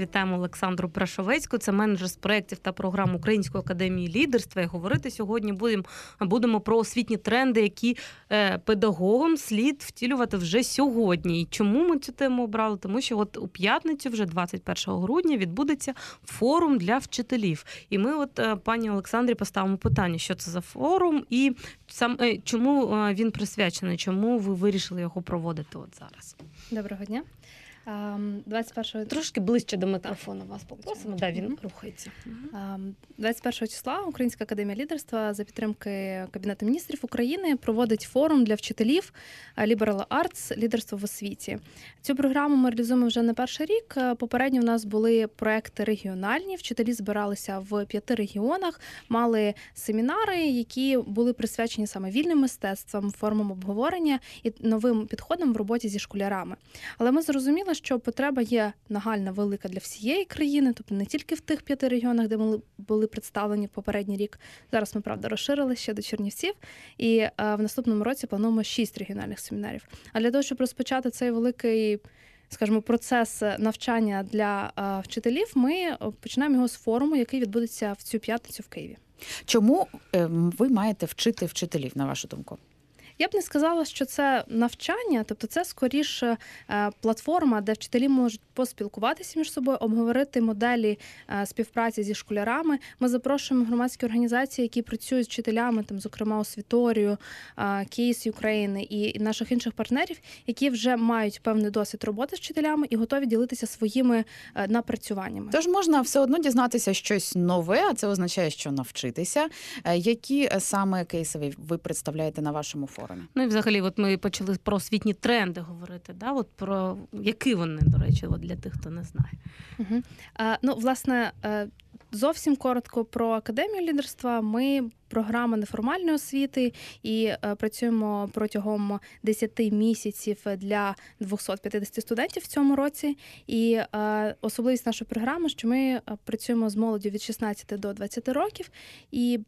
Вітаємо Олександру Прашовецьку, це менеджер з проєктів та програм Української академії лідерства. І говорити сьогодні будемо будемо про освітні тренди, які е, педагогам слід втілювати вже сьогодні. І чому ми цю тему обрали? Тому що от у п'ятницю, вже 21 грудня, відбудеться форум для вчителів. І ми, от е, пані Олександрі, поставимо питання, що це за форум, і сам е, чому він присвячений, чому ви вирішили його проводити от зараз. Доброго дня. Ам, 21 Трошки ближче до мікрофону вас попросимо. Да, він рухається. ам, 21 числа Українська академія лідерства за підтримки Кабінету міністрів України проводить форум для вчителів а, Liberal Arts лідерство в освіті. Цю програму ми реалізуємо вже не перший рік. Е, Попередньо в нас були проекти регіональні. Вчителі збиралися в п'яти регіонах, мали семінари, які були присвячені саме вільним мистецтвам, формам обговорення і новим підходам в роботі зі школярами. Але ми зрозуміли, що потреба є нагальна велика для всієї країни, тобто не тільки в тих п'яти регіонах, де ми були представлені в попередній рік. Зараз ми правда розширили ще до Чернівців, і е, в наступному році плануємо шість регіональних семінарів. А для того, щоб розпочати цей великий. Скажімо, процес навчання для е, вчителів. Ми починаємо його з форуму, який відбудеться в цю п'ятницю в Києві. Чому ем, ви маєте вчити вчителів, на вашу думку? Я б не сказала, що це навчання, тобто це скоріше е, платформа, де вчителі можуть поспілкуватися між собою, обговорити моделі е, співпраці зі школярами. Ми запрошуємо громадські організації, які працюють з вчителями, там, зокрема, освіторію, е, Кейс України і наших інших партнерів, які вже мають певний досвід роботи з вчителями і готові ділитися своїми напрацюваннями. Тож можна все одно дізнатися щось нове, а це означає, що навчитися. Які саме кейси ви представляєте на вашому форумі? Ну і взагалі, от ми почали про освітні тренди говорити. Да? От про які вони, до речі, от для тих, хто не знає. Угу. А, ну, власне, е, зовсім коротко про академію лідерства. Ми програма неформальної освіти і е, працюємо протягом 10 місяців для 250 студентів в цьому році. І е, особливість нашої програми, що ми працюємо з молоддю від 16 до 20 років і.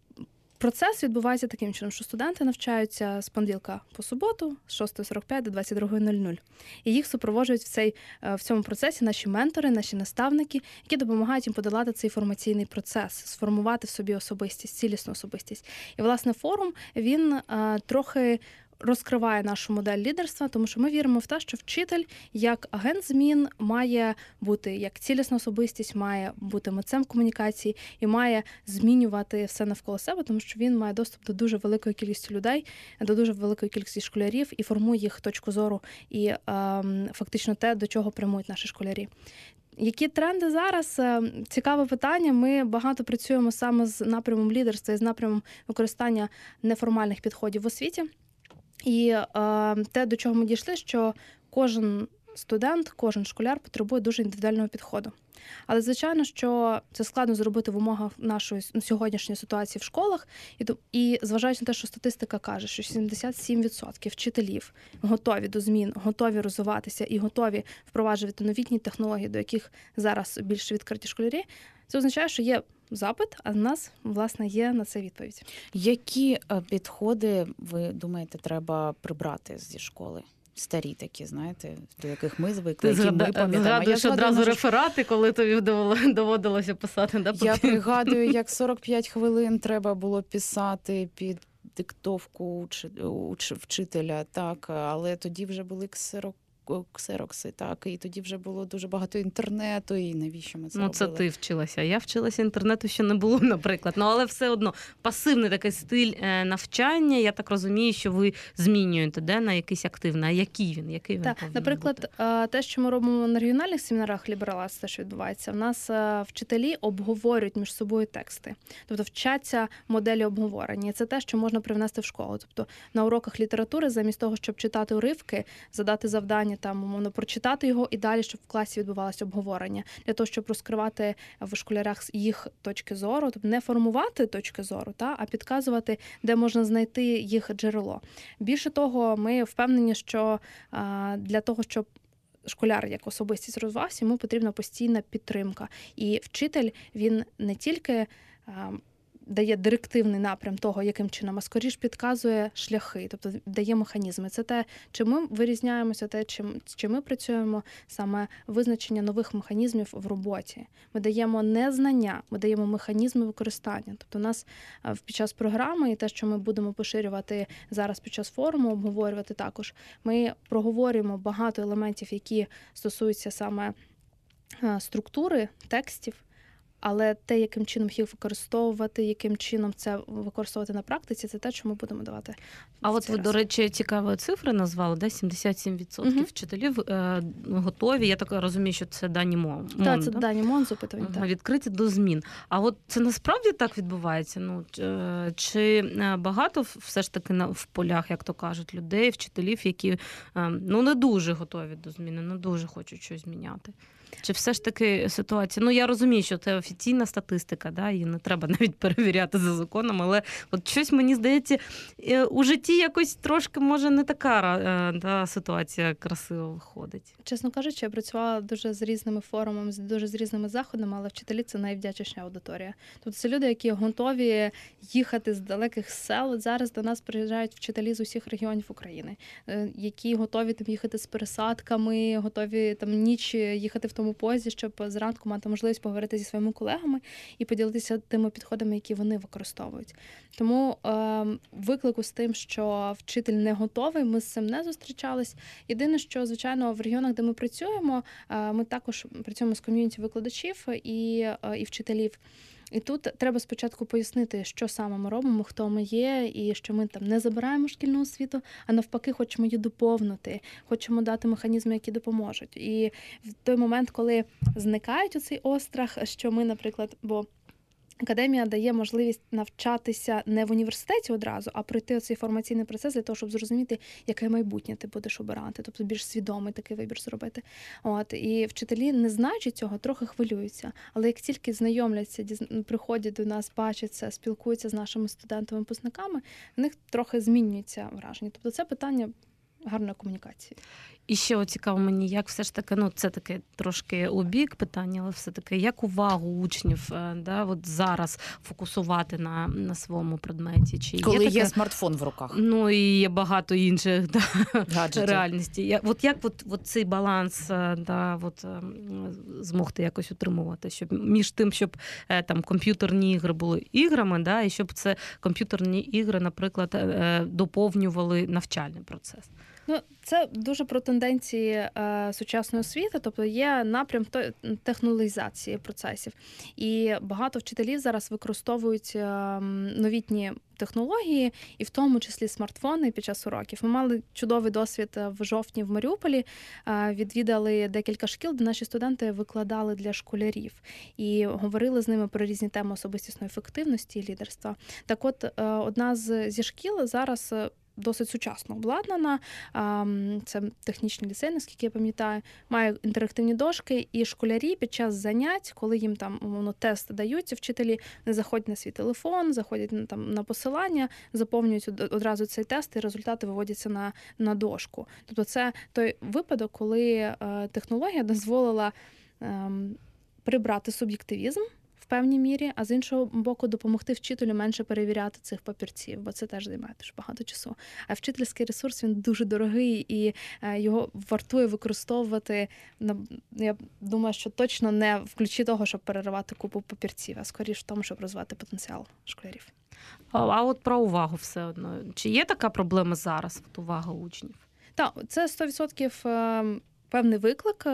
Процес відбувається таким чином, що студенти навчаються з понеділка по суботу, з 6.45 до 22.00. І їх супроводжують в цей е, в цьому процесі наші ментори, наші наставники, які допомагають їм подолати цей формаційний процес, сформувати в собі особистість, цілісну особистість. І власне форум він е, трохи. Розкриває нашу модель лідерства, тому що ми віримо в те, що вчитель як агент змін має бути як цілісна особистість, має бути митцем комунікації і має змінювати все навколо себе, тому що він має доступ до дуже великої кількості людей, до дуже великої кількості школярів і формує їх точку зору і ем, фактично те, до чого прямують наші школярі. Які тренди зараз? Е, Цікаве питання. Ми багато працюємо саме з напрямом лідерства і з напрямом використання неформальних підходів в освіті. І е, те, до чого ми дійшли, що кожен студент, кожен школяр потребує дуже індивідуального підходу. Але звичайно, що це складно зробити в умовах нашої ну, сьогоднішньої ситуації в школах, і і зважаючи на те, що статистика каже, що 77% вчителів готові до змін, готові розвиватися і готові впроваджувати новітні технології, до яких зараз більш відкриті школярі. Це означає, що є запит, а в нас власне є на це відповідь. Які е, підходи ви думаєте, треба прибрати зі школи? Старі такі, знаєте, до яких ми звикли, які ми пам'ятаємо. Згадуєш згадую одразу реферати, коли тобі доводилося писати. Да, Я пригадую, як 45 хвилин треба було писати під диктовку вчителя, так, але тоді вже були ксерок. Ксерокси, так, і тоді вже було дуже багато інтернету, і навіщо ми це Ну, це ти вчилася. Я вчилася інтернету ще не було, наприклад. Ну але все одно пасивний такий стиль е, навчання. Я так розумію, що ви змінюєте де на якийсь активний. А який він? Який він Так, наприклад, бути? те, що ми робимо на регіональних семінарах Лібералас, те, що відбувається, в нас е, вчителі обговорюють між собою тексти, тобто вчаться моделі обговорення. І Це те, що можна привнести в школу. Тобто на уроках літератури, замість того, щоб читати уривки, задати завдання там умовно прочитати його і далі, щоб в класі відбувалося обговорення, для того, щоб розкривати в школярях їх точки зору, тобто не формувати точки зору, та а підказувати, де можна знайти їх джерело. Більше того, ми впевнені, що для того, щоб школяр як особистість розвивався, йому потрібна постійна підтримка. І вчитель він не тільки. Дає директивний напрям того, яким чином, а скоріш підказує шляхи, тобто дає механізми. Це те, чи ми вирізняємося, те, чим чи ми працюємо саме визначення нових механізмів в роботі. Ми даємо не знання, ми даємо механізми використання. Тобто, у нас е, під час програми і те, що ми будемо поширювати зараз під час форуму, обговорювати також. Ми проговорюємо багато елементів, які стосуються саме е, структури текстів. Але те, яким чином їх використовувати, яким чином це використовувати на практиці, це те, що ми будемо давати. А от ви, раз. до речі, цікаві цифри назвали, да? 77% Мгм. вчителів е, готові. Я так розумію, що це дані МОН. Та, це да? дані МОН з опитування. Ага, так. відкриті до змін. А от це насправді так відбувається? Ну е, чи е, багато все ж таки на в полях, як то кажуть, людей, вчителів, які е, ну не дуже готові до зміни, не дуже хочуть щось зміняти? Чи все ж таки ситуація? Ну я розумію, що це офіційна статистика, да, її не треба навіть перевіряти за законом, але от щось мені здається, е, у житті якось трошки може не така е, да, ситуація красиво виходить. Чесно кажучи, я працювала дуже з різними форумами, з дуже з різними заходами, але вчителі це найвдячніша аудиторія. Тобто це люди, які готові їхати з далеких сел. Зараз до нас приїжджають вчителі з усіх регіонів України, е, які готові там їхати з пересадками, готові там ніч їхати в тому позі, щоб зранку мати можливість поговорити зі своїми колегами і поділитися тими підходами, які вони використовують. Тому е, виклику з тим, що вчитель не готовий, ми з цим не зустрічались. Єдине, що звичайно в регіонах, де ми працюємо, е, ми також працюємо з ком'юніті викладачів і, е, і вчителів. І тут треба спочатку пояснити, що саме ми робимо, хто ми є, і що ми там не забираємо шкільну освіту, а навпаки, хочемо її доповнити, хочемо дати механізми, які допоможуть. І в той момент, коли зникають оцей острах, що ми, наприклад, бо Академія дає можливість навчатися не в університеті одразу, а пройти цей формаційний процес для того, щоб зрозуміти, яке майбутнє ти будеш обирати, тобто більш свідомий такий вибір зробити. От і вчителі, не знаючи цього, трохи хвилюються. Але як тільки знайомляться, приходять до нас, бачаться, спілкуються з нашими студентами-випускниками, в них трохи змінюється враження. Тобто, це питання гарної комунікації. І ще от цікаво мені, як все ж таки, ну це таке трошки у бік питання, але все таки, як увагу учнів е, да, от зараз фокусувати на, на своєму предметі? Чи Коли є, є, смартфон в руках, Ну і є багато інших да, гаджетів. реальності. Я, от як от, от цей баланс е, да, от, е, змогти якось утримувати, щоб між тим, щоб е, там комп'ютерні ігри були іграми, да, і щоб це комп'ютерні ігри, наприклад, доповнювали навчальний процес. Ну, це дуже про тенденції е, сучасної освіти, тобто є напрям технологізації процесів. І багато вчителів зараз використовують е, новітні технології, і в тому числі смартфони під час уроків. Ми мали чудовий досвід е, в жовтні в Маріуполі. е, Відвідали декілька шкіл, де наші студенти викладали для школярів і говорили з ними про різні теми особистісної ефективності і лідерства. Так, от е, одна з зі шкіл зараз. Досить сучасно обладнана. Це технічний ліцей, наскільки я пам'ятаю, має інтерактивні дошки, і школярі під час занять, коли їм там умовно тест даються, вчителі не заходять на свій телефон, заходять на там на посилання, заповнюють одразу цей тест, і результати виводяться на, на дошку. Тобто, це той випадок, коли е, технологія дозволила ем, прибрати суб'єктивізм. Певній мірі, а з іншого боку, допомогти вчителю менше перевіряти цих папірців, бо це теж займає дуже багато часу. А вчительський ресурс він дуже дорогий і е, його вартує використовувати на я думаю, що точно не в ключі того, щоб переривати купу папірців, а скоріше в тому, щоб розвивати потенціал школярів. А, от про увагу все одно. Чи є така проблема зараз? От увага учнів? Так, це 100% е, певний виклик.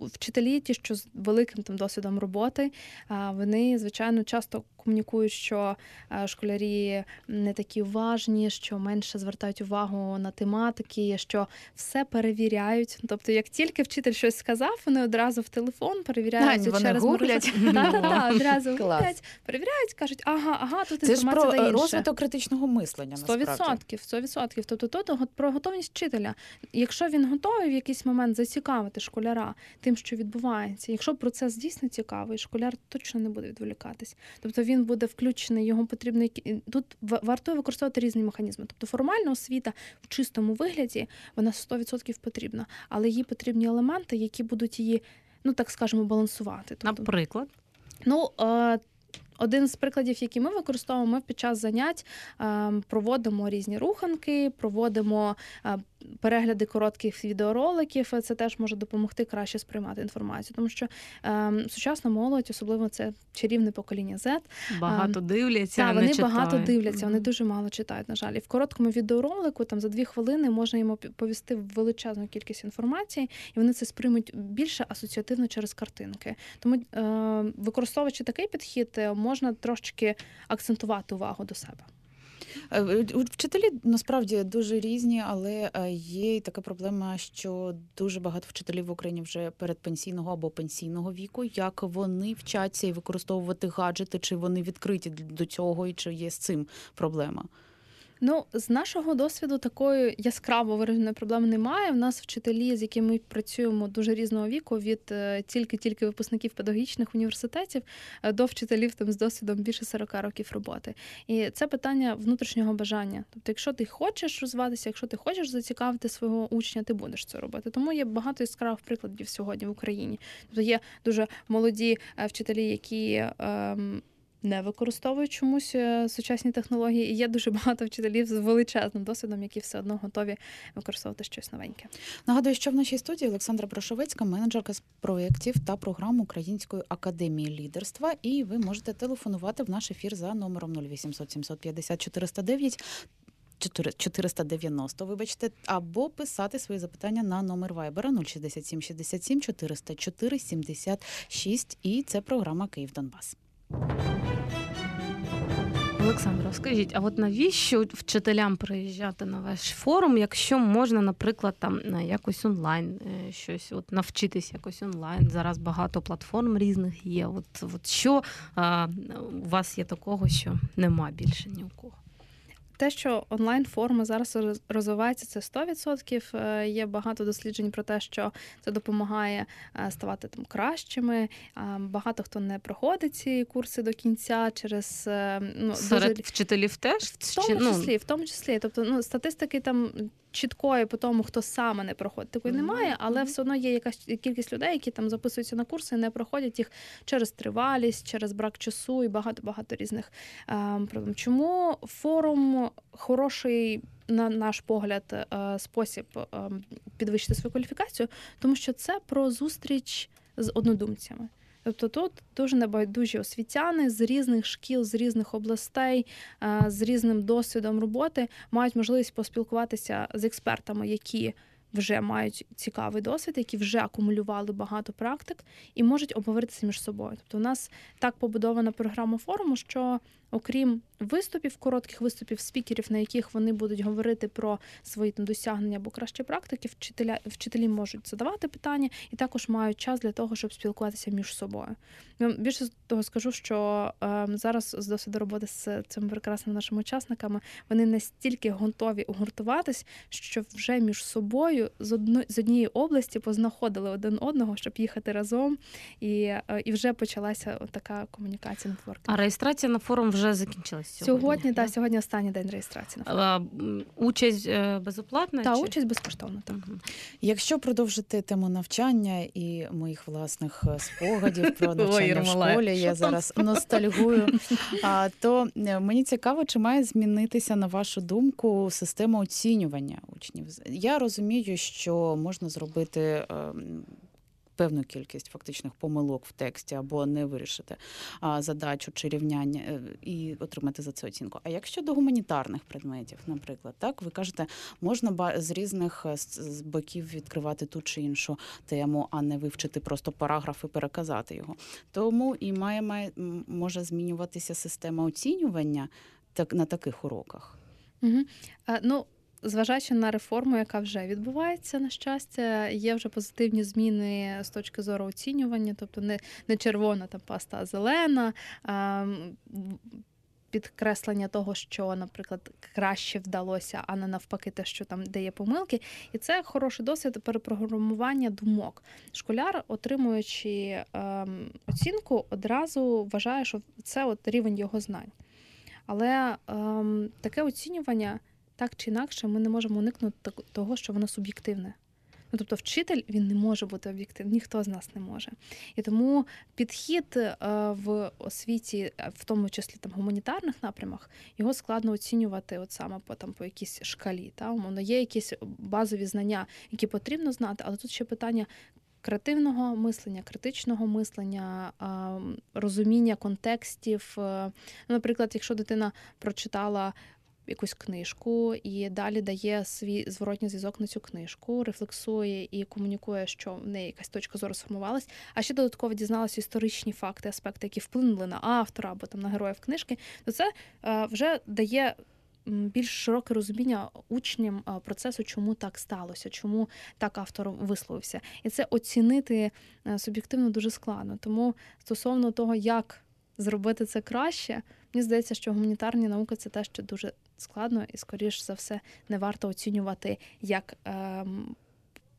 Вчителі, ті, що з великим там досвідом роботи, вони звичайно часто комунікують, що е, школярі не такі уважні, що менше звертають увагу на тематики, що все перевіряють. Тобто, як тільки вчитель щось сказав, вони одразу в телефон перевіряють Ань, вони через гуглять. Одразу гуглять, перевіряють, кажуть, ага, ага, тут Це ж інформація про е, інше. розвиток критичного мислення. Сто насправді. відсотків, сто відсотків. Тобто тут про готовність вчителя. Якщо він готовий в якийсь момент зацікавити школяра тим, що відбувається, якщо процес дійсно цікавий, школяр точно не буде відволікатись. Тобто він буде включений, його потрібно тут ва- варто використовувати різні механізми. Тобто формальна освіта в чистому вигляді вона 100% потрібна, але їй потрібні елементи, які будуть її, ну так скажемо, балансувати. Тобто, Наприклад, Ну, е, один з прикладів, які ми використовуємо, ми під час занять е, проводимо різні руханки, проводимо е, перегляди коротких відеороликів. Це теж може допомогти краще сприймати інформацію, тому що е, сучасна молодь, особливо це чарівне покоління Z, Багато дивляться. так, вони читають. багато дивляться, вони дуже мало читають. На жаль, і в короткому відеоролику там за дві хвилини можна пі- повісти величезну кількість інформації, і вони це сприймуть більше асоціативно через картинки. Тому, е, використовуючи такий підхід, е, можна трошечки акцентувати увагу до себе. Е, е, Вчителі насправді дуже різні, але е, є й така проблема, що дуже багато вчителів в Україні вже передпенсійного або пенсійного віку. Як вони вчаться і використовувати гаджети, чи вони відкриті до цього, і чи є з цим проблема? Ну, з нашого досвіду такої яскраво вираженої проблеми немає. У нас вчителі, з якими ми працюємо дуже різного віку, від е, тільки-тільки випускників педагогічних університетів е, до вчителів там з досвідом більше 40 років роботи. І це питання внутрішнього бажання. Тобто, якщо ти хочеш розвиватися, якщо ти хочеш зацікавити свого учня, ти будеш це робити. Тому є багато яскравих прикладів сьогодні в Україні. Тобто є дуже молоді е, вчителі, які. ем, не використовують чомусь е, сучасні технології, і є дуже багато вчителів з величезним досвідом, які все одно готові використовувати щось новеньке. Нагадую, що в нашій студії Олександра Брошовецька, менеджерка з проєктів та програм Української академії лідерства. І ви можете телефонувати в наш ефір за номером 0800 750 409 4- 490, вибачте, або писати свої запитання на номер Вайбера 067 67 404 76. І це програма Київ Донбас. Олександро, скажіть, а от навіщо вчителям приїжджати на ваш форум, якщо можна, наприклад, там на якось онлайн е, щось от навчитись якось онлайн? Зараз багато платформ різних є. От, от що а, у вас є такого, що нема більше ні у кого? Те, що онлайн форми зараз роз- розвиваються, це 100%. Е, Є багато досліджень про те, що це допомагає е, ставати там кращими. Багато хто не проходить ці курси до кінця через е, ну Серед дуже вчителів теж В тому ну, числі, в тому числі, тобто ну статистики там чіткої по тому, хто саме не проходить, такої немає, але все одно є якась кількість людей, які там записуються на курси, і не проходять їх через тривалість, через брак часу і багато багато різних ем, проблем. Чому форум хороший? На наш погляд, е, спосіб ем, підвищити свою кваліфікацію, тому що це про зустріч з однодумцями. Тобто тут дуже небайдужі освітяни з різних шкіл, з різних областей, е, з різним досвідом роботи мають можливість поспілкуватися з експертами, які вже мають цікавий досвід, які вже акумулювали багато практик і можуть обговоритися між собою. Тобто, у нас так побудована програма форуму, що окрім виступів, коротких виступів спікерів, на яких вони будуть говорити про свої там досягнення або кращі практики, вчителя вчителі можуть задавати питання і також мають час для того, щоб спілкуватися між собою. Я більше з того скажу, що е, зараз з досвіду роботи з цими прекрасними нашими учасниками вони настільки готові угуртуватись, що вже між собою з одно, з однієї області познаходили один одного, щоб їхати разом, і, е, і вже почалася така комунікація нетворкінг. А реєстрація на форум вже закінчилась сьогодні. Сьогодні, да? сьогодні останній день реєстрації. А, Участь е, безоплатна? Та чи? участь безкоштовно. Так. Якщо продовжити тему навчання і моїх власних е, спогадів про навчання в школі, я зараз ностальгую. А, то е, мені цікаво, чи має змінитися на вашу думку система оцінювання учнів. Я розумію, що можна зробити. Певну кількість фактичних помилок в тексті або не вирішити а, задачу чи рівняння е, і отримати за це оцінку. А якщо до гуманітарних предметів, наприклад, так ви кажете, можна з різних е, з- боків відкривати ту чи іншу тему, а не вивчити просто параграф і переказати його. Тому і має, має може змінюватися система оцінювання так на таких уроках. Угу. Ну, зважаючи на реформу, яка вже відбувається, на щастя, є вже позитивні зміни з точки зору оцінювання, тобто не, не червона там паста, а зелена. А, Підкреслення того, що, наприклад, краще вдалося, а не навпаки, те, що там де є помилки, і це хороший досвід перепрограмування думок. Школяр, отримуючи ем, оцінку, одразу вважає, що це от рівень його знань. Але ем, таке оцінювання так чи інакше ми не можемо уникнути того, що воно суб'єктивне. Ну, тобто, вчитель він не може бути об'єктивним, ніхто з нас не може. І тому підхід е, в освіті, е, в тому числі там гуманітарних напрямах, його складно оцінювати от саме по там по якійсь шкалі. Та умовно є якісь базові знання, які потрібно знати, але тут ще питання. Креативного мислення, критичного мислення, розуміння контекстів. Е, Ну, Наприклад, якщо дитина прочитала якусь книжку і далі дає свій зворотній зв'язок на цю книжку, рефлексує і комунікує, що в неї якась точка зору сформувалась, а ще додатково дізналася історичні факти, аспекти, які вплинули на автора або там на героїв книжки, то це е, вже дає. Більш широке розуміння учням е, процесу, чому так сталося, чому так автор висловився, і це оцінити е, суб'єктивно дуже складно. Тому стосовно того, як зробити це краще, мені здається, що гуманітарні науки це те, що дуже складно, і, скоріш за все, не варто оцінювати як ем,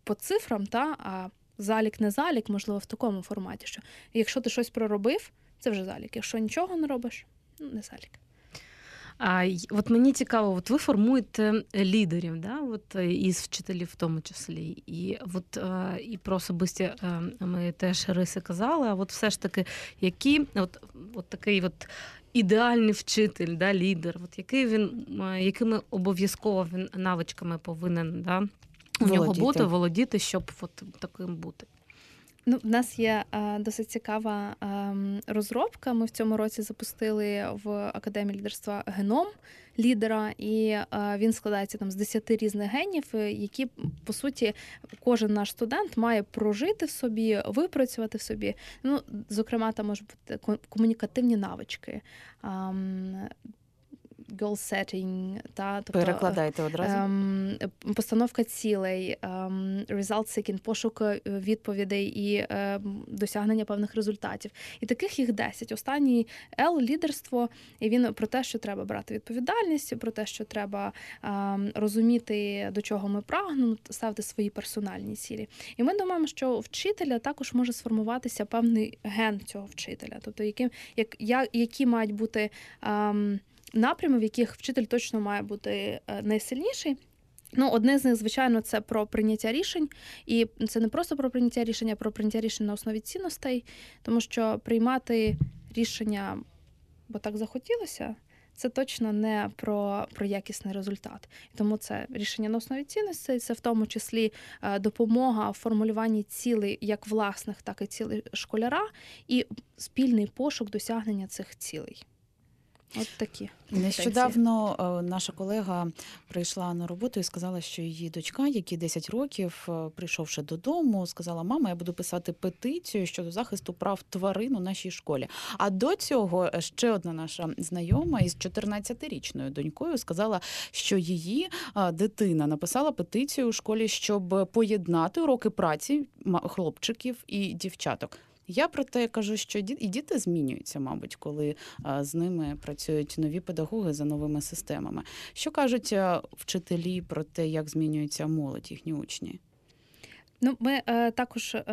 по цифрам, та, а залік не залік, можливо, в такому форматі, що якщо ти щось проробив, це вже залік. Якщо нічого не робиш, ну не залік. А от мені цікаво, от ви формуєте лідерів, да? от, е, із вчителів в тому числі. І от е, і про особисті е, ми теж риси казали, а от все ж таки, які от, от такий от ідеальний вчитель, да, лідер, от який він, е, якими обов'язково він навичками повинен да, у нього Володіти. бути, володіти, щоб от таким бути. Ну, в нас є е, досить цікава ем, розробка. Ми в цьому році запустили в академії лідерства геном лідера, і е, він складається там з 10 різних генів, е, які по суті кожен наш студент має прожити в собі, випрацювати в собі. Ну, зокрема, там можуть бути комунікативні навички. Goal setting, та тобто Перекладайте одразу. Ем, постановка цілей, ем, result seeking, пошук е, відповідей і ем, досягнення певних результатів. І таких їх 10. Останній L – лідерство, і він про те, що треба брати відповідальність, про те, що треба ем, розуміти, до чого ми прагнемо, ставити свої персональні цілі. І ми думаємо, що у вчителя також може сформуватися певний ген цього вчителя, тобто яким, як, я- які мають бути. Ем, напрями, в яких вчитель точно має бути е, найсильніший. Ну, одне з них, звичайно, це про прийняття рішень, і це не просто про прийняття рішень, а про прийняття рішень на основі цінностей, тому що приймати рішення, бо так захотілося, це точно не про, про якісний результат. Тому це рішення на основі цінностей, це в тому числі е, допомога в формулюванні цілей як власних, так і цілей школяра, і спільний пошук досягнення цих цілей. От такі. Нещодавно е, наша колега прийшла на роботу і сказала, що її дочка, якій 10 років, е, прийшовши додому, сказала: Мама, я буду писати петицію щодо захисту прав тварин у нашій школі. А до цього е, ще одна наша знайома із 14-річною донькою сказала, що її дитина написала петицію у школі, щоб поєднати уроки праці хлопчиків і дівчаток. Я про те кажу, що і діти змінюються, мабуть, коли з ними працюють нові педагоги за новими системами. Що кажуть вчителі про те, як змінюється молодь, їхні учні? Ну, ми е, також е,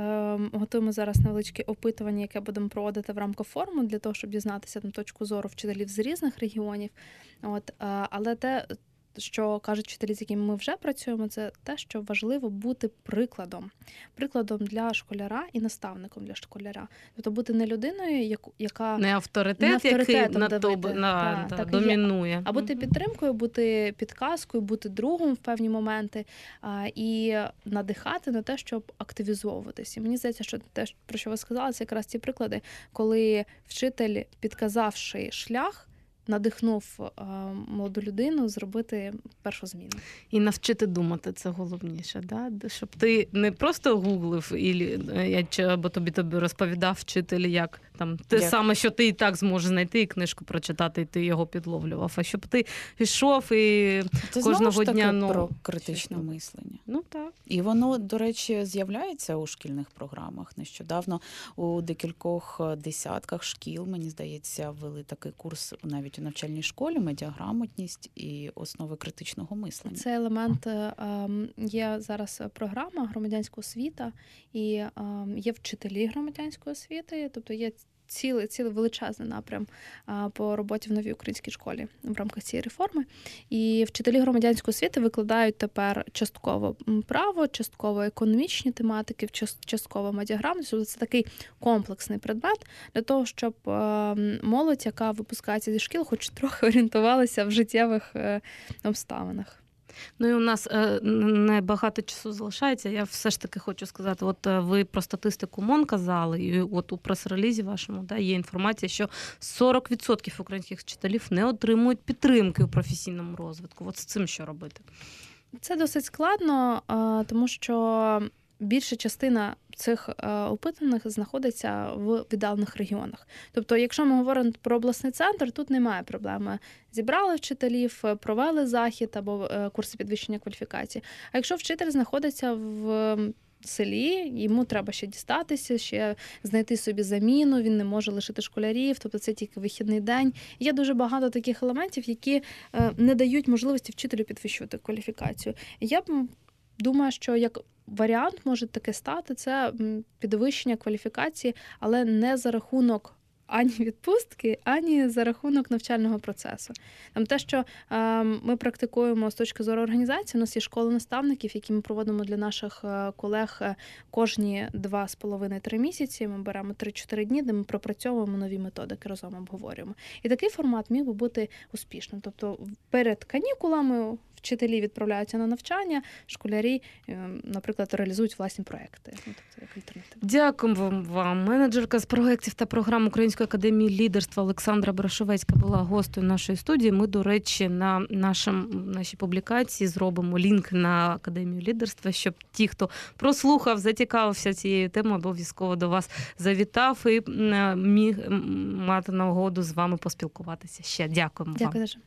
готуємо зараз невеличке опитування, яке будемо проводити в рамках форуму для того, щоб дізнатися там точку зору вчителів з різних регіонів. От, е, але те, що кажуть вчителі, з якими ми вже працюємо, це те, що важливо бути прикладом, прикладом для школяра і наставником для школяра. Тобто бути не людиною, яка Не авторитет, Не який авторитетом на то давити. на, і є. домінує. а бути підтримкою, бути підказкою, бути другом в певні моменти а, і надихати на те, щоб активізовуватися. І мені здається, що те, про що ви сказали, це якраз ті приклади, коли вчитель, підказавши шлях, надихнув а, молоду людину зробити першу зміну. І навчити думати це головніше, да? Щоб ти не просто гуглив, і, я, чи, або тобі тобі розповідав вчитель, як там те Як? саме, що ти і так зможеш знайти і книжку прочитати, і ти його підловлював. А щоб ти йшов і Це Кожного знову ж таки дня, ну, про критичне мислення. ну так. І воно, до речі, з'являється у шкільних програмах. Нещодавно у декількох е, десятках шкіл, мені здається, ввели такий курс навіть у навчальній школі медіаграмотність і основи критичного мислення. Це елемент е, ем, є зараз програма громадянська освіта, і ем, є вчителі громадянської освіти, тобто є цілий, цілий величезний напрям по роботі в новій українській школі в рамках цієї реформи. І вчителі громадянської освіти викладають тепер частково право, частково економічні тематики, частково медіаграмотність. Тобто Це такий комплексний предмет для того, щоб е, молодь, яка випускається зі шкіл, хоч трохи орієнтувалася в життєвих е, обставинах. Ну і у нас е, не багато часу залишається. Я все ж таки хочу сказати: от е, ви про статистику МОН казали, і от у прес-релізі вашому да, є інформація, що 40% українських вчителів не отримують підтримки у професійному розвитку. От з цим що робити? Це досить складно, тому що більша частина цих е, опитаних знаходиться в віддалених регіонах. Тобто, якщо ми говоримо про обласний центр, тут немає проблеми. Зібрали вчителів, е, провели захід або е, курси підвищення кваліфікації. А якщо вчитель знаходиться в селі, йому треба ще дістатися, ще знайти собі заміну, він не може лишити школярів, тобто це тільки вихідний день. Є дуже багато таких елементів, які не дають можливості вчителю підвищувати кваліфікацію. Я б думаю, що як варіант може таке стати це підвищення кваліфікації, але не за рахунок. Ані відпустки, ані за рахунок навчального процесу. Там те, що е, ми практикуємо з точки зору організації, у нас є школи наставників, які ми проводимо для наших е, колег е, кожні два з половиною три місяці. Ми беремо 3-4 дні, де ми пропрацьовуємо нові методики, разом обговорюємо. І такий формат міг би бути успішним. Тобто, перед канікулами вчителі відправляються на навчання, школярі, е, наприклад, реалізують власні проекти. Ну, тобто, як альтернатива. Дякуємо вам. Менеджерка з проєктів та програм Української академії лідерства Олександра Брашовецька була гостею нашої студії. Ми, до речі, на нашим, нашій публікації зробимо лінк на академію лідерства, щоб ті, хто прослухав, зацікавився цією темою, обов'язково до вас завітав і міг мати нагоду з вами поспілкуватися. Ще дякуємо вам. Дякую дуже.